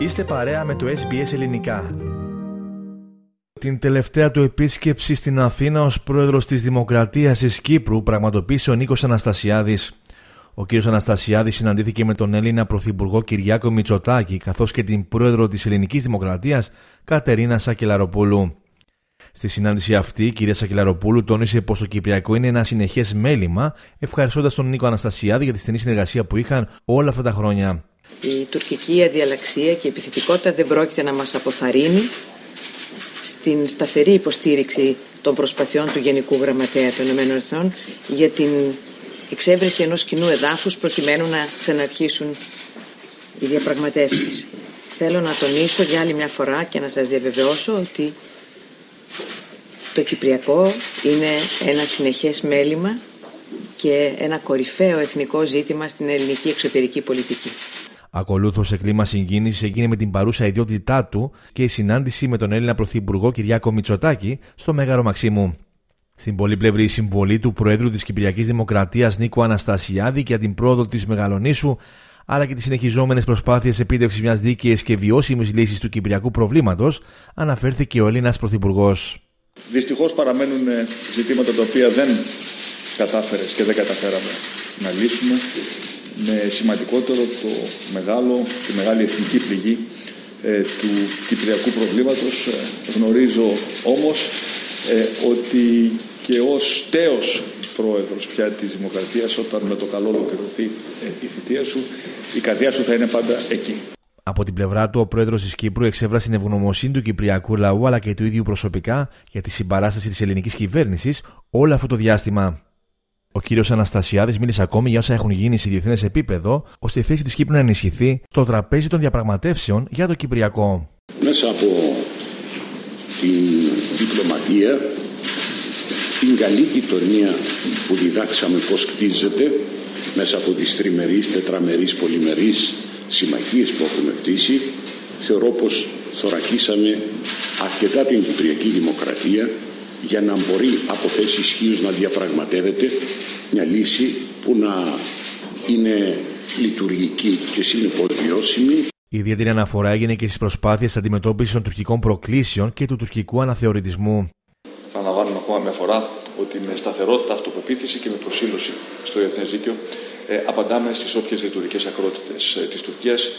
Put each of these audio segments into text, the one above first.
Είστε παρέα με το SBS Ελληνικά. Την τελευταία του επίσκεψη στην Αθήνα ως πρόεδρος της Δημοκρατίας της Κύπρου πραγματοποίησε ο Νίκος Αναστασιάδης. Ο κ. Αναστασιάδης συναντήθηκε με τον Έλληνα Πρωθυπουργό Κυριάκο Μητσοτάκη καθώς και την πρόεδρο της Ελληνικής Δημοκρατίας Κατερίνα Σακελαροπούλου. Στη συνάντηση αυτή, η κυρία Σακελαροπούλου τόνισε πως το Κυπριακό είναι ένα συνεχές μέλημα, ευχαριστώντας τον Νίκο Αναστασιάδη για τη στενή συνεργασία που είχαν όλα αυτά τα χρόνια. Η τουρκική αδιαλαξία και η επιθετικότητα δεν πρόκειται να μας αποθαρρύνει στην σταθερή υποστήριξη των προσπαθειών του Γενικού Γραμματέα των ΗΠΑ για την εξέβρεση ενός κοινού εδάφους προκειμένου να ξαναρχίσουν οι διαπραγματεύσεις. Θέλω να τονίσω για άλλη μια φορά και να σας διαβεβαιώσω ότι το Κυπριακό είναι ένα συνεχές μέλημα και ένα κορυφαίο εθνικό ζήτημα στην ελληνική εξωτερική πολιτική. Ακολούθω σε κλίμα συγκίνησης έγινε με την παρούσα ιδιότητά του και η συνάντηση με τον Έλληνα Πρωθυπουργό Κυριάκο Μητσοτάκη στο Μέγαρο Μαξίμου. Στην πολύπλευρη συμβολή του Προέδρου της Κυπριακής Δημοκρατίας Νίκο Αναστασιάδη για την πρόοδο της Μεγαλονίσου, αλλά και τις συνεχιζόμενες προσπάθειες επίτευξης μιας δίκαιης και βιώσιμης λύσης του κυπριακού προβλήματος, αναφέρθηκε ο Έλληνας Πρωθυπουργός. Δυστυχώς παραμένουν ζητήματα τα οποία δεν κατάφερες και δεν καταφέραμε να λύσουμε με σημαντικότερο το μεγάλο, τη μεγάλη εθνική πληγή ε, του κυπριακού προβλήματος. Ε, γνωρίζω όμως ε, ότι και ως τέος πρόεδρος πια της Δημοκρατίας όταν με το καλό ολοκληρωθεί η θητεία σου η καρδιά σου θα είναι πάντα εκεί. Από την πλευρά του, ο πρόεδρος της Κύπρου εξέφρασε την ευγνωμοσύνη του Κυπριακού λαού αλλά και του ίδιου προσωπικά για τη συμπαράσταση της ελληνικής κυβέρνησης όλο αυτό το διάστημα. Ο κύριος Αναστασιάδης μίλησε ακόμη για όσα έχουν γίνει σε διεθνές επίπεδο, ώστε η θέση της Κύπρου να ενισχυθεί στο τραπέζι των διαπραγματεύσεων για το Κυπριακό. Μέσα από την διπλωματία, την καλή γειτονία που διδάξαμε πώς κτίζεται, μέσα από τις τριμερείς, τετραμερείς, πολυμερείς συμμαχίες που έχουμε κτίσει, θεωρώ πως θωρακίσαμε αρκετά την Κυπριακή Δημοκρατία για να μπορεί από θέση ισχύω να διαπραγματεύεται μια λύση που να είναι λειτουργική και συνεπώς βιώσιμη. Η ιδιαίτερη αναφορά έγινε και στις προσπάθειες αντιμετώπισης των τουρκικών προκλήσεων και του τουρκικού αναθεωρητισμού. Αναλαμβάνουμε ακόμα μια φορά ότι με σταθερότητα, αυτοπεποίθηση και με προσήλωση στο διεθνές δίκαιο ε, απαντάμε στις όποιες λειτουργικέ ακρότητες ε, της Τουρκίας,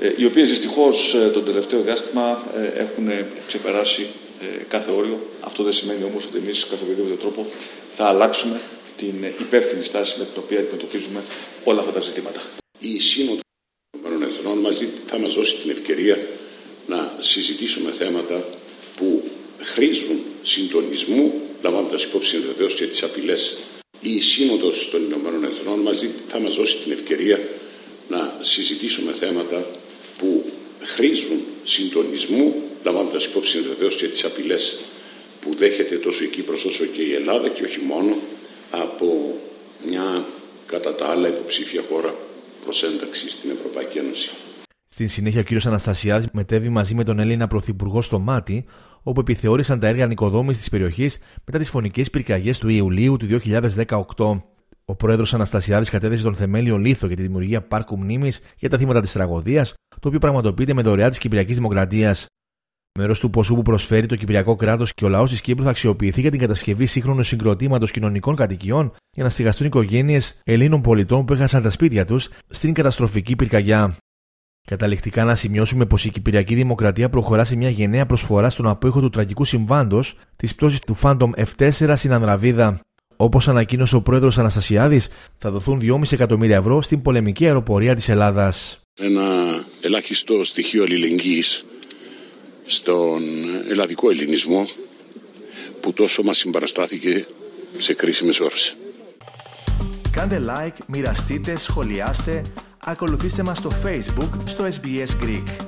ε, οι οποίες δυστυχώς ε, τον τελευταίο διάστημα ε, έχουν ξεπεράσει ε, κάθε όριο. Αυτό δεν σημαίνει όμως ότι εμείς κατά οποιοδήποτε τρόπο θα αλλάξουμε την υπεύθυνη στάση με την οποία αντιμετωπίζουμε όλα αυτά τα ζητήματα. Η Σύνοδος των Εθνών μαζί θα μας δώσει την ευκαιρία να συζητήσουμε θέματα που χρήζουν συντονισμού, λαμβάνοντας υπόψη βεβαίως και τις απειλές. Η Σύνοδος των Ηνωμένων Εθνών μαζί θα μας δώσει την ευκαιρία να συζητήσουμε θέματα που χρήζουν συντονισμού, λαμβάνοντας υπόψη βεβαίως και τις απειλές που δέχεται τόσο η Κύπρος όσο και η Ελλάδα και όχι μόνο από μια κατά τα άλλα υποψήφια χώρα προς ένταξη στην Ευρωπαϊκή Ένωση. Στην συνέχεια, ο κ. Αναστασιάδης μετέβη μαζί με τον Έλληνα Πρωθυπουργό στο Μάτι, όπου επιθεώρησαν τα έργα νοικοδόμησης της περιοχής μετά τις φωνικές πυρκαγιές του Ιουλίου του 2018. Ο πρόεδρος Αναστασιάδης κατέθεσε τον θεμέλιο λίθο για τη δημιουργία πάρκου μνήμης για τα θύματα της τραγωδίας, το οποίο πραγματοποιείται με δωρεά της Κυπριακής Δημοκρατίας. Μέρος του ποσού που προσφέρει το Κυπριακό κράτος και ο λαός της Κύπρου θα αξιοποιηθεί για την κατασκευή σύγχρονου συγκροτήματος κοινωνικών κατοικιών για να στηγαστούν οικογένειες Ελλήνων πολιτών που έχασαν τα σπίτια τους στην καταστροφική πυρκαγιά. Καταληκτικά να σημειώσουμε πως η Κυπριακή Δημοκρατία προχωρά σε μια γενναία προσφορά στον απόϊχο του τραγικού συμβάντος της πτώσης του Phantom F4 στην Ανδραβίδα. Όπως ανακοίνωσε ο πρόεδρος Αναστασιάδης, θα δοθούν 2,5 εκατομμύρια ευρώ στην πολεμική αεροπορία της Ελλάδας. Ένα ελάχιστο στοιχείο αλληλεγγύης στον ελλαδικό ελληνισμό που τόσο μας συμπαραστάθηκε σε κρίσιμες ώρες. Κάντε like, μοιραστείτε, σχολιάστε, ακολουθήστε μας στο Facebook, στο SBS Greek.